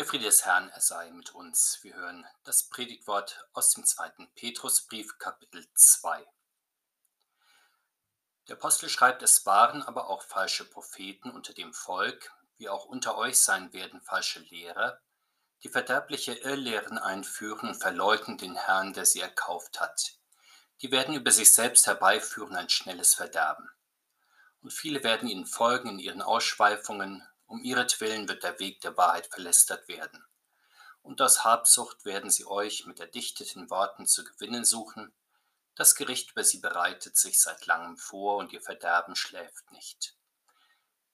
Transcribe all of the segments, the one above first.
Der Friede des Herrn, er sei mit uns. Wir hören das Predigtwort aus dem zweiten Petrusbrief, Kapitel 2. Der Apostel schreibt, es waren aber auch falsche Propheten unter dem Volk, wie auch unter euch sein werden falsche Lehrer, die verderbliche Irrlehren einführen und verleugnen den Herrn, der sie erkauft hat. Die werden über sich selbst herbeiführen ein schnelles Verderben. Und viele werden ihnen folgen in ihren Ausschweifungen, um ihretwillen wird der Weg der Wahrheit verlästert werden. Und aus Habsucht werden sie euch mit erdichteten Worten zu gewinnen suchen. Das Gericht über sie bereitet sich seit langem vor und ihr Verderben schläft nicht.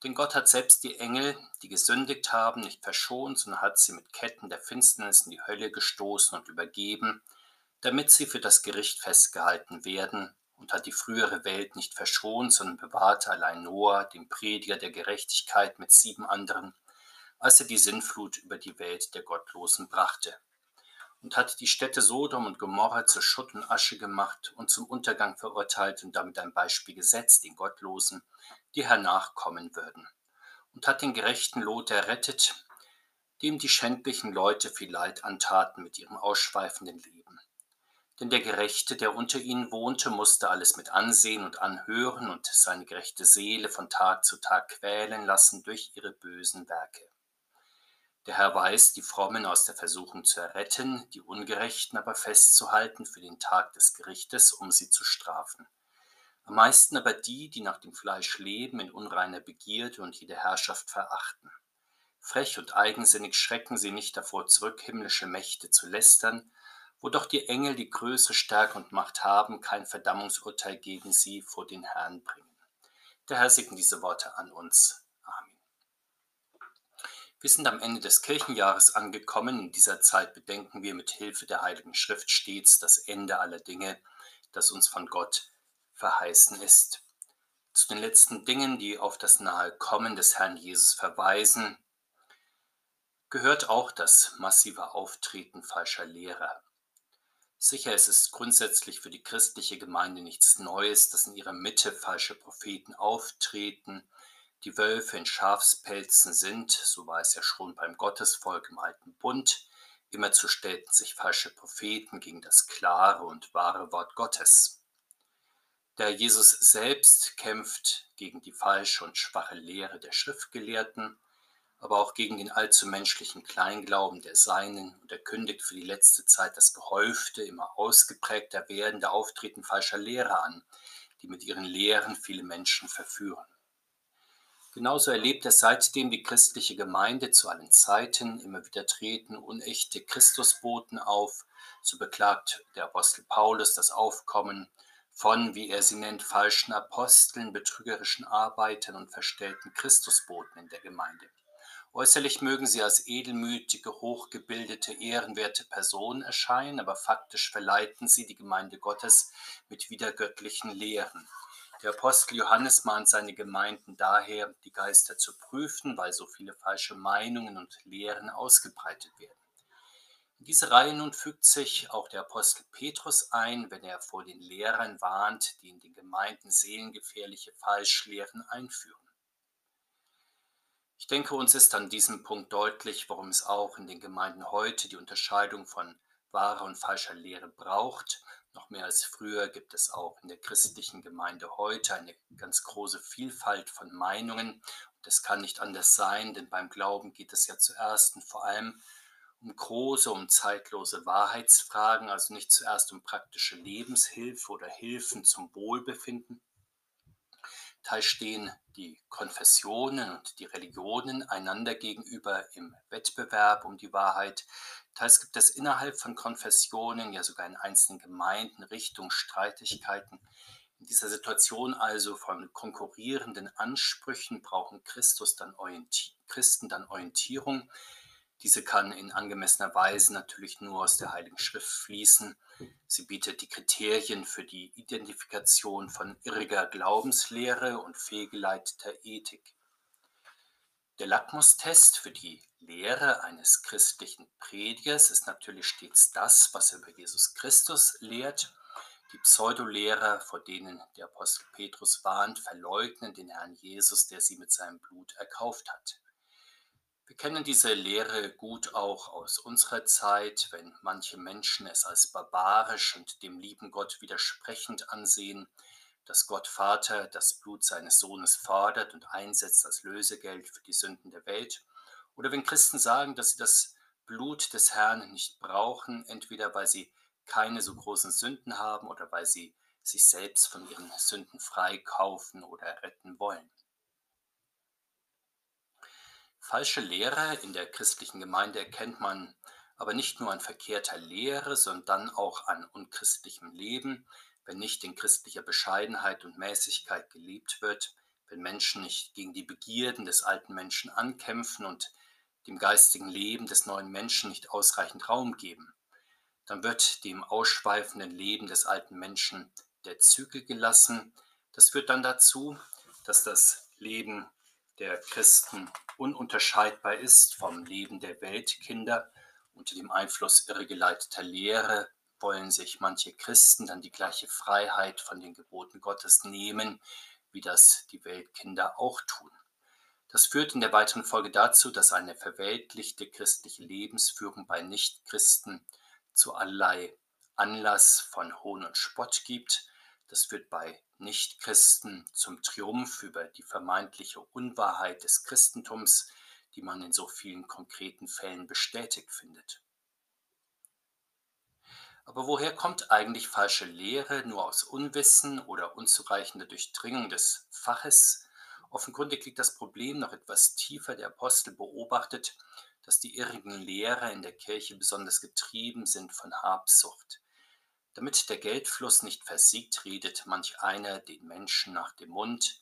Denn Gott hat selbst die Engel, die gesündigt haben, nicht verschont, sondern hat sie mit Ketten der Finsternis in die Hölle gestoßen und übergeben, damit sie für das Gericht festgehalten werden und hat die frühere Welt nicht verschont, sondern bewahrte allein Noah, den Prediger der Gerechtigkeit, mit sieben anderen, als er die Sinnflut über die Welt der Gottlosen brachte. Und hat die Städte Sodom und Gomorra zu Schutt und Asche gemacht und zum Untergang verurteilt und damit ein Beispiel gesetzt den Gottlosen, die hernach kommen würden. Und hat den gerechten Lot errettet, dem die schändlichen Leute viel Leid antaten mit ihrem ausschweifenden Leben denn der Gerechte, der unter ihnen wohnte, musste alles mit ansehen und anhören und seine gerechte Seele von Tag zu Tag quälen lassen durch ihre bösen Werke. Der Herr weiß, die Frommen aus der Versuchung zu erretten, die Ungerechten aber festzuhalten für den Tag des Gerichtes, um sie zu strafen. Am meisten aber die, die nach dem Fleisch leben, in unreiner Begierde und jede Herrschaft verachten. Frech und eigensinnig schrecken sie nicht davor zurück, himmlische Mächte zu lästern, wo doch die Engel, die größere Stärke und Macht haben, kein Verdammungsurteil gegen sie vor den Herrn bringen. Der Herr segne diese Worte an uns. Amen. Wir sind am Ende des Kirchenjahres angekommen. In dieser Zeit bedenken wir mit Hilfe der Heiligen Schrift stets das Ende aller Dinge, das uns von Gott verheißen ist. Zu den letzten Dingen, die auf das nahe Kommen des Herrn Jesus verweisen, gehört auch das massive Auftreten falscher Lehrer. Sicher, es ist grundsätzlich für die christliche Gemeinde nichts Neues, dass in ihrer Mitte falsche Propheten auftreten, die Wölfe in Schafspelzen sind, so war es ja schon beim Gottesvolk im alten Bund, immerzu stellten sich falsche Propheten gegen das klare und wahre Wort Gottes. Der Jesus selbst kämpft gegen die falsche und schwache Lehre der Schriftgelehrten, aber auch gegen den allzu menschlichen Kleinglauben der Seinen und er kündigt für die letzte Zeit das gehäufte, immer ausgeprägter werdende Auftreten falscher Lehrer an, die mit ihren Lehren viele Menschen verführen. Genauso erlebt er seitdem die christliche Gemeinde zu allen Zeiten, immer wieder treten unechte Christusboten auf, so beklagt der Apostel Paulus das Aufkommen von, wie er sie nennt, falschen Aposteln, betrügerischen Arbeitern und verstellten Christusboten in der Gemeinde. Äußerlich mögen sie als edelmütige, hochgebildete, ehrenwerte Personen erscheinen, aber faktisch verleiten sie die Gemeinde Gottes mit wiedergöttlichen Lehren. Der Apostel Johannes mahnt seine Gemeinden daher, die Geister zu prüfen, weil so viele falsche Meinungen und Lehren ausgebreitet werden. In diese Reihe nun fügt sich auch der Apostel Petrus ein, wenn er vor den Lehrern warnt, die in den Gemeinden seelengefährliche Falschlehren einführen. Ich denke, uns ist an diesem Punkt deutlich, warum es auch in den Gemeinden heute die Unterscheidung von wahrer und falscher Lehre braucht. Noch mehr als früher gibt es auch in der christlichen Gemeinde heute eine ganz große Vielfalt von Meinungen. Das kann nicht anders sein, denn beim Glauben geht es ja zuerst und vor allem um große, um zeitlose Wahrheitsfragen, also nicht zuerst um praktische Lebenshilfe oder Hilfen zum Wohlbefinden, Teil stehen die Konfessionen und die Religionen einander gegenüber im Wettbewerb um die Wahrheit. Teils gibt es innerhalb von Konfessionen, ja sogar in einzelnen Gemeinden, Richtungsstreitigkeiten. In dieser Situation also von konkurrierenden Ansprüchen brauchen Christus dann Christen dann Orientierung. Diese kann in angemessener Weise natürlich nur aus der Heiligen Schrift fließen. Sie bietet die Kriterien für die Identifikation von irriger Glaubenslehre und fehlgeleiteter Ethik. Der Lackmustest für die Lehre eines christlichen Predigers ist natürlich stets das, was er über Jesus Christus lehrt. Die Pseudolehrer, vor denen der Apostel Petrus warnt, verleugnen den Herrn Jesus, der sie mit seinem Blut erkauft hat. Wir kennen diese Lehre gut auch aus unserer Zeit, wenn manche Menschen es als barbarisch und dem lieben Gott widersprechend ansehen, dass Gott Vater das Blut seines Sohnes fordert und einsetzt als Lösegeld für die Sünden der Welt. Oder wenn Christen sagen, dass sie das Blut des Herrn nicht brauchen, entweder weil sie keine so großen Sünden haben oder weil sie sich selbst von ihren Sünden freikaufen oder retten wollen. Falsche Lehre in der christlichen Gemeinde erkennt man aber nicht nur an verkehrter Lehre, sondern auch an unchristlichem Leben, wenn nicht in christlicher Bescheidenheit und Mäßigkeit gelebt wird, wenn Menschen nicht gegen die Begierden des alten Menschen ankämpfen und dem geistigen Leben des neuen Menschen nicht ausreichend Raum geben, dann wird dem ausschweifenden Leben des alten Menschen der Zügel gelassen. Das führt dann dazu, dass das Leben der Christen ununterscheidbar ist vom Leben der Weltkinder. Unter dem Einfluss irregeleiteter Lehre wollen sich manche Christen dann die gleiche Freiheit von den Geboten Gottes nehmen, wie das die Weltkinder auch tun. Das führt in der weiteren Folge dazu, dass eine verweltlichte christliche Lebensführung bei Nichtchristen zu allerlei Anlass von Hohn und Spott gibt. Das führt bei Nichtchristen zum Triumph über die vermeintliche Unwahrheit des Christentums, die man in so vielen konkreten Fällen bestätigt findet. Aber woher kommt eigentlich falsche Lehre nur aus Unwissen oder unzureichender Durchdringung des Faches? Offenkundig liegt das Problem noch etwas tiefer. Der Apostel beobachtet, dass die irrigen Lehrer in der Kirche besonders getrieben sind von Habsucht. Damit der Geldfluss nicht versiegt, redet manch einer den Menschen nach dem Mund.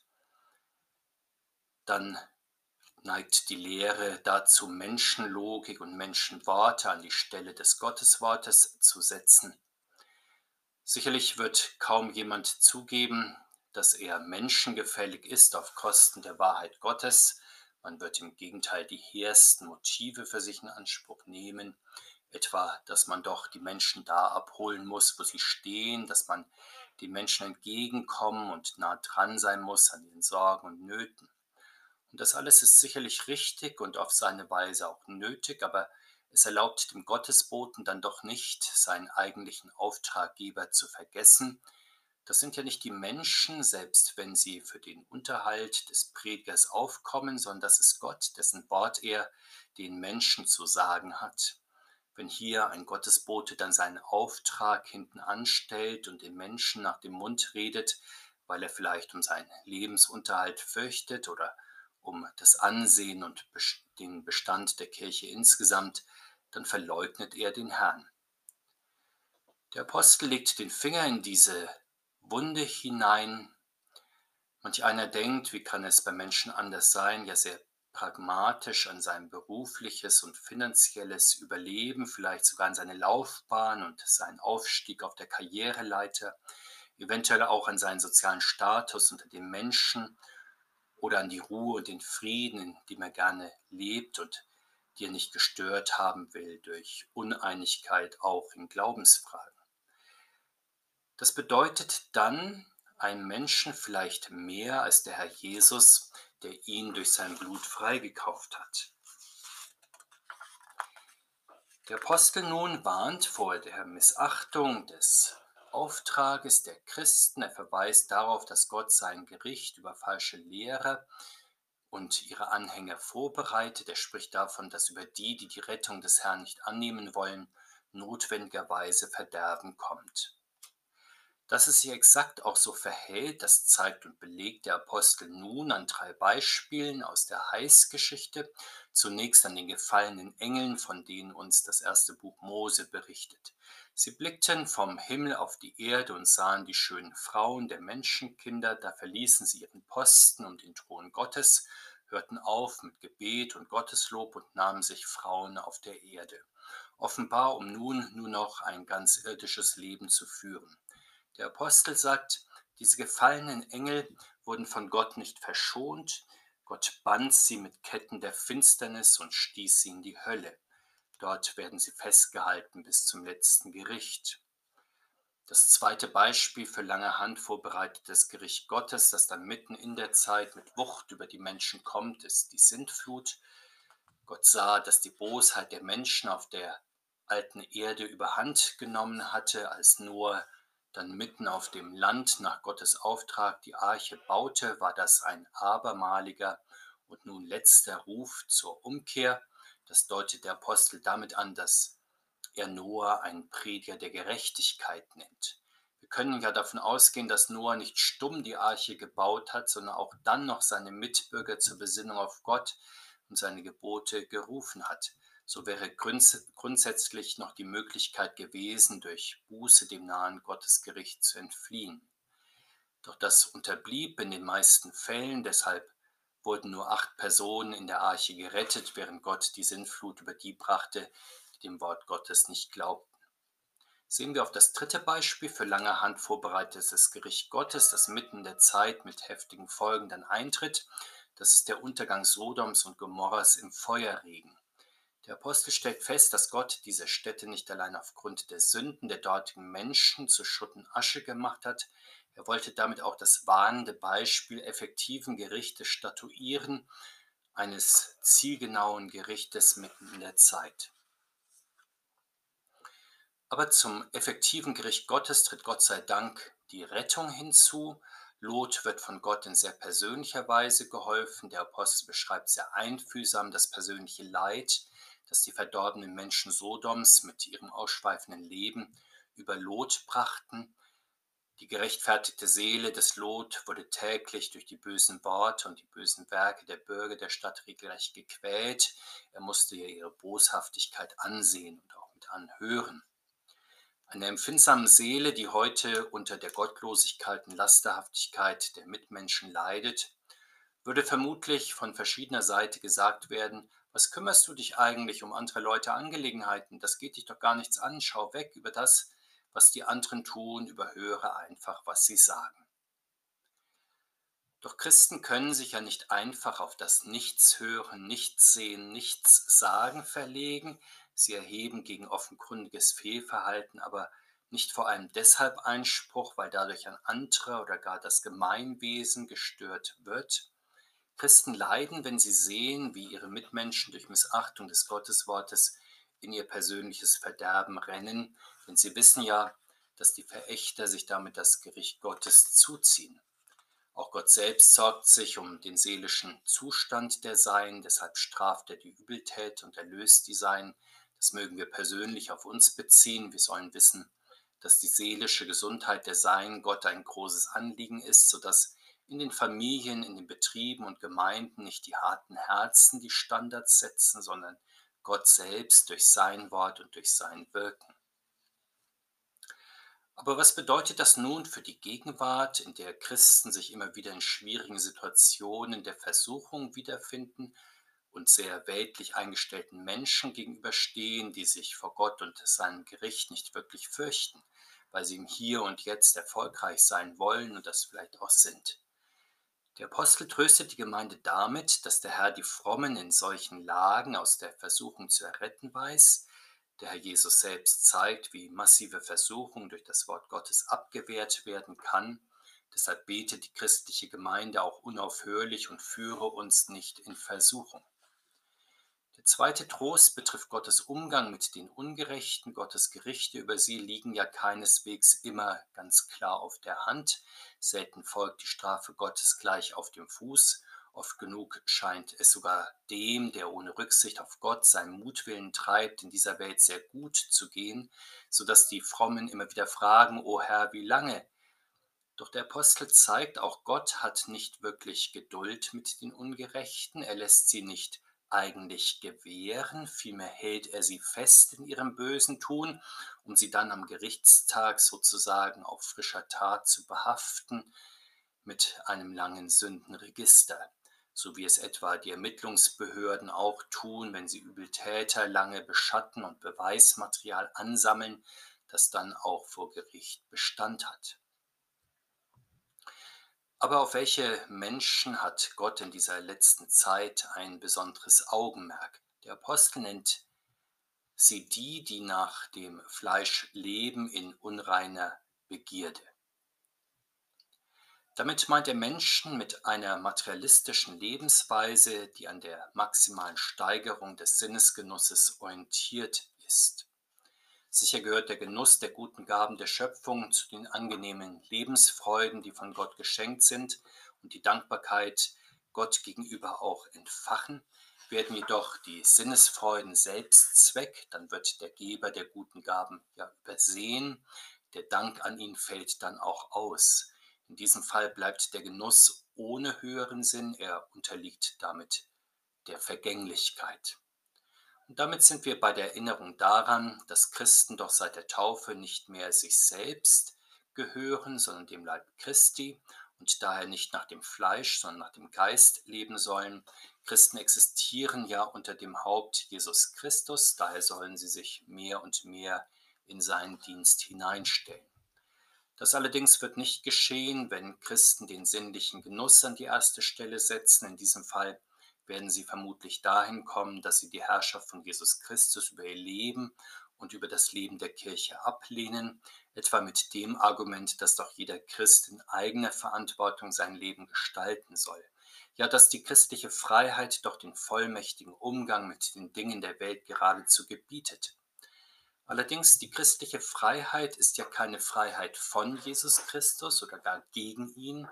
Dann neigt die Lehre dazu, Menschenlogik und Menschenworte an die Stelle des Gotteswortes zu setzen. Sicherlich wird kaum jemand zugeben, dass er menschengefällig ist auf Kosten der Wahrheit Gottes. Man wird im Gegenteil die hehrsten Motive für sich in Anspruch nehmen, etwa, dass man doch die Menschen da abholen muss, wo sie stehen, dass man den Menschen entgegenkommen und nah dran sein muss an ihren Sorgen und Nöten. Und das alles ist sicherlich richtig und auf seine Weise auch nötig, aber es erlaubt dem Gottesboten dann doch nicht, seinen eigentlichen Auftraggeber zu vergessen. Das sind ja nicht die Menschen, selbst wenn sie für den Unterhalt des Predigers aufkommen, sondern das ist Gott, dessen Wort er den Menschen zu sagen hat. Wenn hier ein Gottesbote dann seinen Auftrag hinten anstellt und den Menschen nach dem Mund redet, weil er vielleicht um seinen Lebensunterhalt fürchtet oder um das Ansehen und den Bestand der Kirche insgesamt, dann verleugnet er den Herrn. Der Apostel legt den Finger in diese Wunde hinein. Manch einer denkt, wie kann es bei Menschen anders sein, ja sehr pragmatisch an sein berufliches und finanzielles Überleben, vielleicht sogar an seine Laufbahn und seinen Aufstieg auf der Karriereleiter, eventuell auch an seinen sozialen Status unter den Menschen oder an die Ruhe und den Frieden, in dem er gerne lebt und die er nicht gestört haben will durch Uneinigkeit auch in Glaubensfragen. Das bedeutet dann, einem Menschen vielleicht mehr als der Herr Jesus, der ihn durch sein Blut freigekauft hat. Der Apostel nun warnt vor der Missachtung des Auftrages der Christen. Er verweist darauf, dass Gott sein Gericht über falsche Lehre und ihre Anhänger vorbereitet. Er spricht davon, dass über die, die die Rettung des Herrn nicht annehmen wollen, notwendigerweise Verderben kommt. Dass es sich exakt auch so verhält, das zeigt und belegt der Apostel nun an drei Beispielen aus der Heißgeschichte. Zunächst an den gefallenen Engeln, von denen uns das erste Buch Mose berichtet. Sie blickten vom Himmel auf die Erde und sahen die schönen Frauen der Menschenkinder, da verließen sie ihren Posten und den Thron Gottes, hörten auf mit Gebet und Gotteslob und nahmen sich Frauen auf der Erde. Offenbar, um nun nur noch ein ganz irdisches Leben zu führen. Der Apostel sagt, diese gefallenen Engel wurden von Gott nicht verschont. Gott band sie mit Ketten der Finsternis und stieß sie in die Hölle. Dort werden sie festgehalten bis zum letzten Gericht. Das zweite Beispiel für lange Hand vorbereitetes Gericht Gottes, das dann mitten in der Zeit mit Wucht über die Menschen kommt, ist die Sintflut. Gott sah, dass die Bosheit der Menschen auf der alten Erde überhand genommen hatte, als Noah dann mitten auf dem Land nach Gottes Auftrag die Arche baute, war das ein abermaliger und nun letzter Ruf zur Umkehr. Das deutet der Apostel damit an, dass er Noah einen Prediger der Gerechtigkeit nennt. Wir können ja davon ausgehen, dass Noah nicht stumm die Arche gebaut hat, sondern auch dann noch seine Mitbürger zur Besinnung auf Gott und seine Gebote gerufen hat. So wäre grundsätzlich noch die Möglichkeit gewesen, durch Buße dem nahen Gottesgericht zu entfliehen. Doch das unterblieb in den meisten Fällen, deshalb wurden nur acht Personen in der Arche gerettet, während Gott die Sinnflut über die brachte, die dem Wort Gottes nicht glaubten. Sehen wir auf das dritte Beispiel für lange Hand vorbereitetes Gericht Gottes, das mitten in der Zeit mit heftigen Folgen dann eintritt. Das ist der Untergang Sodoms und Gomorras im Feuerregen. Der Apostel stellt fest, dass Gott diese Städte nicht allein aufgrund der Sünden der dortigen Menschen zu Schutt und Asche gemacht hat, er wollte damit auch das warnende Beispiel effektiven Gerichtes statuieren, eines zielgenauen Gerichtes mitten in der Zeit. Aber zum effektiven Gericht Gottes tritt Gott sei Dank die Rettung hinzu. Lot wird von Gott in sehr persönlicher Weise geholfen. Der Apostel beschreibt sehr einfühlsam das persönliche Leid, das die verdorbenen Menschen Sodoms mit ihrem ausschweifenden Leben über Lot brachten. Die gerechtfertigte Seele des Lot wurde täglich durch die bösen Worte und die bösen Werke der Bürger der Stadt regelrecht gequält. Er musste ihr ihre Boshaftigkeit ansehen und auch mit anhören. Eine empfindsame Seele, die heute unter der Gottlosigkeit und Lasterhaftigkeit der Mitmenschen leidet, würde vermutlich von verschiedener Seite gesagt werden, was kümmerst du dich eigentlich um andere Leute Angelegenheiten? Das geht dich doch gar nichts an. Schau weg über das, was die anderen tun, überhöre einfach, was sie sagen. Doch Christen können sich ja nicht einfach auf das Nichts hören, Nichts sehen, Nichts sagen verlegen. Sie erheben gegen offenkundiges Fehlverhalten aber nicht vor allem deshalb Einspruch, weil dadurch ein anderer oder gar das Gemeinwesen gestört wird, Christen leiden, wenn sie sehen, wie ihre Mitmenschen durch Missachtung des Gotteswortes in ihr persönliches Verderben rennen, denn sie wissen ja, dass die Verächter sich damit das Gericht Gottes zuziehen. Auch Gott selbst sorgt sich um den seelischen Zustand der Sein, deshalb straft er die Übeltäter und erlöst die Sein. Das mögen wir persönlich auf uns beziehen. Wir sollen wissen, dass die seelische Gesundheit der Sein Gott ein großes Anliegen ist, sodass in den Familien, in den Betrieben und Gemeinden nicht die harten Herzen die Standards setzen, sondern Gott selbst durch sein Wort und durch sein Wirken. Aber was bedeutet das nun für die Gegenwart, in der Christen sich immer wieder in schwierigen Situationen der Versuchung wiederfinden und sehr weltlich eingestellten Menschen gegenüberstehen, die sich vor Gott und seinem Gericht nicht wirklich fürchten, weil sie im Hier und Jetzt erfolgreich sein wollen und das vielleicht auch sind? Der Apostel tröstet die Gemeinde damit, dass der Herr die Frommen in solchen Lagen aus der Versuchung zu erretten weiß. Der Herr Jesus selbst zeigt, wie massive Versuchung durch das Wort Gottes abgewehrt werden kann. Deshalb betet die christliche Gemeinde auch unaufhörlich und führe uns nicht in Versuchung zweite Trost betrifft Gottes Umgang mit den Ungerechten. Gottes Gerichte über sie liegen ja keineswegs immer ganz klar auf der Hand. Selten folgt die Strafe Gottes gleich auf dem Fuß. Oft genug scheint es sogar dem, der ohne Rücksicht auf Gott seinen Mutwillen treibt, in dieser Welt sehr gut zu gehen, so dass die Frommen immer wieder fragen, O Herr, wie lange? Doch der Apostel zeigt, auch Gott hat nicht wirklich Geduld mit den Ungerechten, er lässt sie nicht eigentlich gewähren, vielmehr hält er sie fest in ihrem bösen Tun, um sie dann am Gerichtstag sozusagen auf frischer Tat zu behaften mit einem langen Sündenregister, so wie es etwa die Ermittlungsbehörden auch tun, wenn sie Übeltäter lange beschatten und Beweismaterial ansammeln, das dann auch vor Gericht Bestand hat. Aber auf welche Menschen hat Gott in dieser letzten Zeit ein besonderes Augenmerk? Der Apostel nennt sie die, die nach dem Fleisch leben in unreiner Begierde. Damit meint er Menschen mit einer materialistischen Lebensweise, die an der maximalen Steigerung des Sinnesgenusses orientiert ist. Sicher gehört der Genuss der guten Gaben der Schöpfung zu den angenehmen Lebensfreuden, die von Gott geschenkt sind und die Dankbarkeit Gott gegenüber auch entfachen. Werden jedoch die Sinnesfreuden selbst Zweck, dann wird der Geber der guten Gaben ja übersehen. Der Dank an ihn fällt dann auch aus. In diesem Fall bleibt der Genuss ohne höheren Sinn, er unterliegt damit der Vergänglichkeit. Und damit sind wir bei der Erinnerung daran, dass Christen doch seit der Taufe nicht mehr sich selbst gehören, sondern dem Leib Christi und daher nicht nach dem Fleisch, sondern nach dem Geist leben sollen. Christen existieren ja unter dem Haupt Jesus Christus, daher sollen sie sich mehr und mehr in seinen Dienst hineinstellen. Das allerdings wird nicht geschehen, wenn Christen den sinnlichen Genuss an die erste Stelle setzen. In diesem Fall werden sie vermutlich dahin kommen, dass sie die Herrschaft von Jesus Christus über ihr Leben und über das Leben der Kirche ablehnen, etwa mit dem Argument, dass doch jeder Christ in eigener Verantwortung sein Leben gestalten soll. Ja, dass die christliche Freiheit doch den vollmächtigen Umgang mit den Dingen der Welt geradezu gebietet. Allerdings, die christliche Freiheit ist ja keine Freiheit von Jesus Christus oder gar gegen ihn,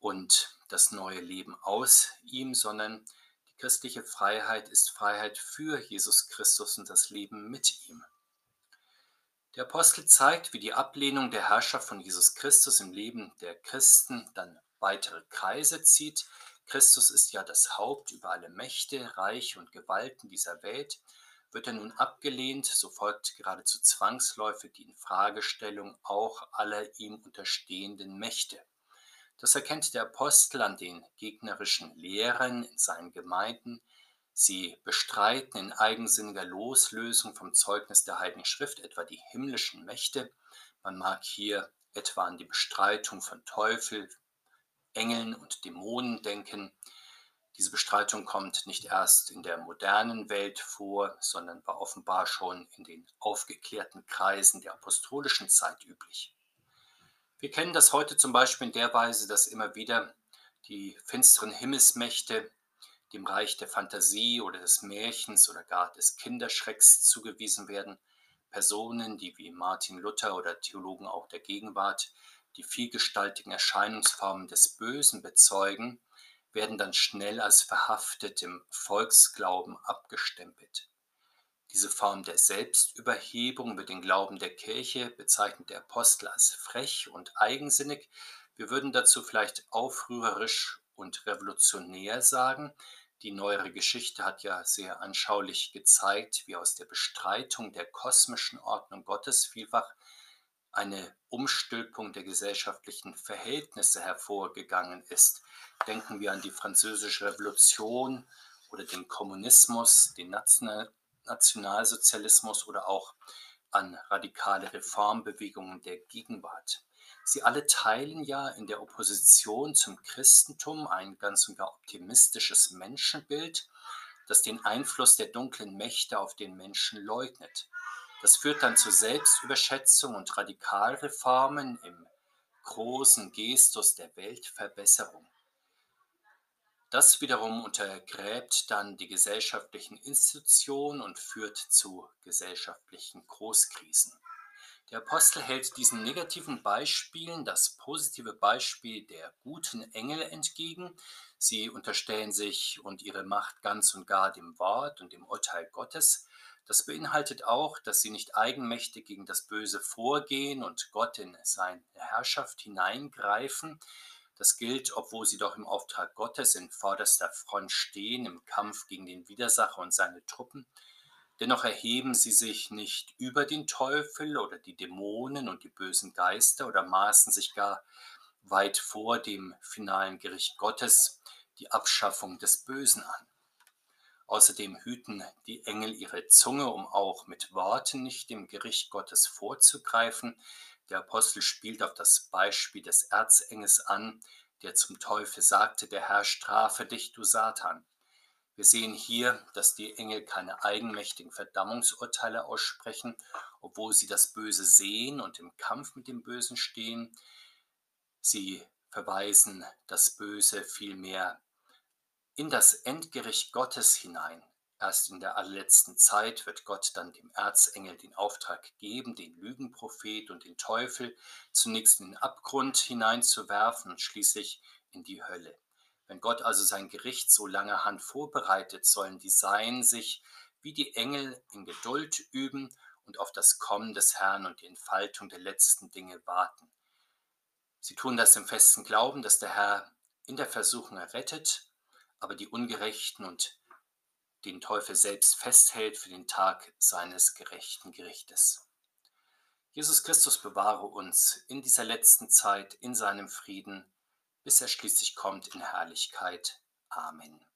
und das neue Leben aus ihm, sondern die christliche Freiheit ist Freiheit für Jesus Christus und das Leben mit ihm. Der Apostel zeigt, wie die Ablehnung der Herrschaft von Jesus Christus im Leben der Christen dann weitere Kreise zieht. Christus ist ja das Haupt über alle Mächte, Reiche und Gewalten dieser Welt. Wird er nun abgelehnt, so folgt geradezu zwangsläufig die Infragestellung auch aller ihm unterstehenden Mächte. Das erkennt der Apostel an den gegnerischen Lehren in seinen Gemeinden. Sie bestreiten in eigensinniger Loslösung vom Zeugnis der Heiligen Schrift etwa die himmlischen Mächte. Man mag hier etwa an die Bestreitung von Teufel, Engeln und Dämonen denken. Diese Bestreitung kommt nicht erst in der modernen Welt vor, sondern war offenbar schon in den aufgeklärten Kreisen der apostolischen Zeit üblich. Wir kennen das heute zum Beispiel in der Weise, dass immer wieder die finsteren Himmelsmächte dem Reich der Fantasie oder des Märchens oder gar des Kinderschrecks zugewiesen werden. Personen, die wie Martin Luther oder Theologen auch der Gegenwart die vielgestaltigen Erscheinungsformen des Bösen bezeugen, werden dann schnell als verhaftet im Volksglauben abgestempelt. Diese Form der Selbstüberhebung über den Glauben der Kirche bezeichnet der Apostel als frech und eigensinnig. Wir würden dazu vielleicht aufrührerisch und revolutionär sagen. Die neuere Geschichte hat ja sehr anschaulich gezeigt, wie aus der Bestreitung der kosmischen Ordnung Gottes vielfach eine Umstülpung der gesellschaftlichen Verhältnisse hervorgegangen ist. Denken wir an die Französische Revolution oder den Kommunismus, den Nationalsozialismus oder auch an radikale Reformbewegungen der Gegenwart. Sie alle teilen ja in der Opposition zum Christentum ein ganz und gar optimistisches Menschenbild, das den Einfluss der dunklen Mächte auf den Menschen leugnet. Das führt dann zu Selbstüberschätzung und Radikalreformen im großen Gestus der Weltverbesserung. Das wiederum untergräbt dann die gesellschaftlichen Institutionen und führt zu gesellschaftlichen Großkrisen. Der Apostel hält diesen negativen Beispielen das positive Beispiel der guten Engel entgegen. Sie unterstellen sich und ihre Macht ganz und gar dem Wort und dem Urteil Gottes. Das beinhaltet auch, dass sie nicht eigenmächtig gegen das Böse vorgehen und Gott in seine Herrschaft hineingreifen, das gilt, obwohl sie doch im Auftrag Gottes in vorderster Front stehen im Kampf gegen den Widersacher und seine Truppen. Dennoch erheben sie sich nicht über den Teufel oder die Dämonen und die bösen Geister oder maßen sich gar weit vor dem finalen Gericht Gottes die Abschaffung des Bösen an. Außerdem hüten die Engel ihre Zunge, um auch mit Worten nicht dem Gericht Gottes vorzugreifen, der Apostel spielt auf das Beispiel des Erzengels an, der zum Teufel sagte, der Herr strafe dich, du Satan. Wir sehen hier, dass die Engel keine eigenmächtigen Verdammungsurteile aussprechen, obwohl sie das Böse sehen und im Kampf mit dem Bösen stehen. Sie verweisen das Böse vielmehr in das Endgericht Gottes hinein. Erst in der allerletzten Zeit wird Gott dann dem Erzengel den Auftrag geben, den Lügenprophet und den Teufel zunächst in den Abgrund hineinzuwerfen und schließlich in die Hölle. Wenn Gott also sein Gericht so lange Hand vorbereitet, sollen die Seien sich wie die Engel in Geduld üben und auf das Kommen des Herrn und die Entfaltung der letzten Dinge warten. Sie tun das im festen Glauben, dass der Herr in der Versuchung errettet, aber die Ungerechten und den Teufel selbst festhält für den Tag seines gerechten Gerichtes. Jesus Christus bewahre uns in dieser letzten Zeit in seinem Frieden, bis er schließlich kommt in Herrlichkeit. Amen.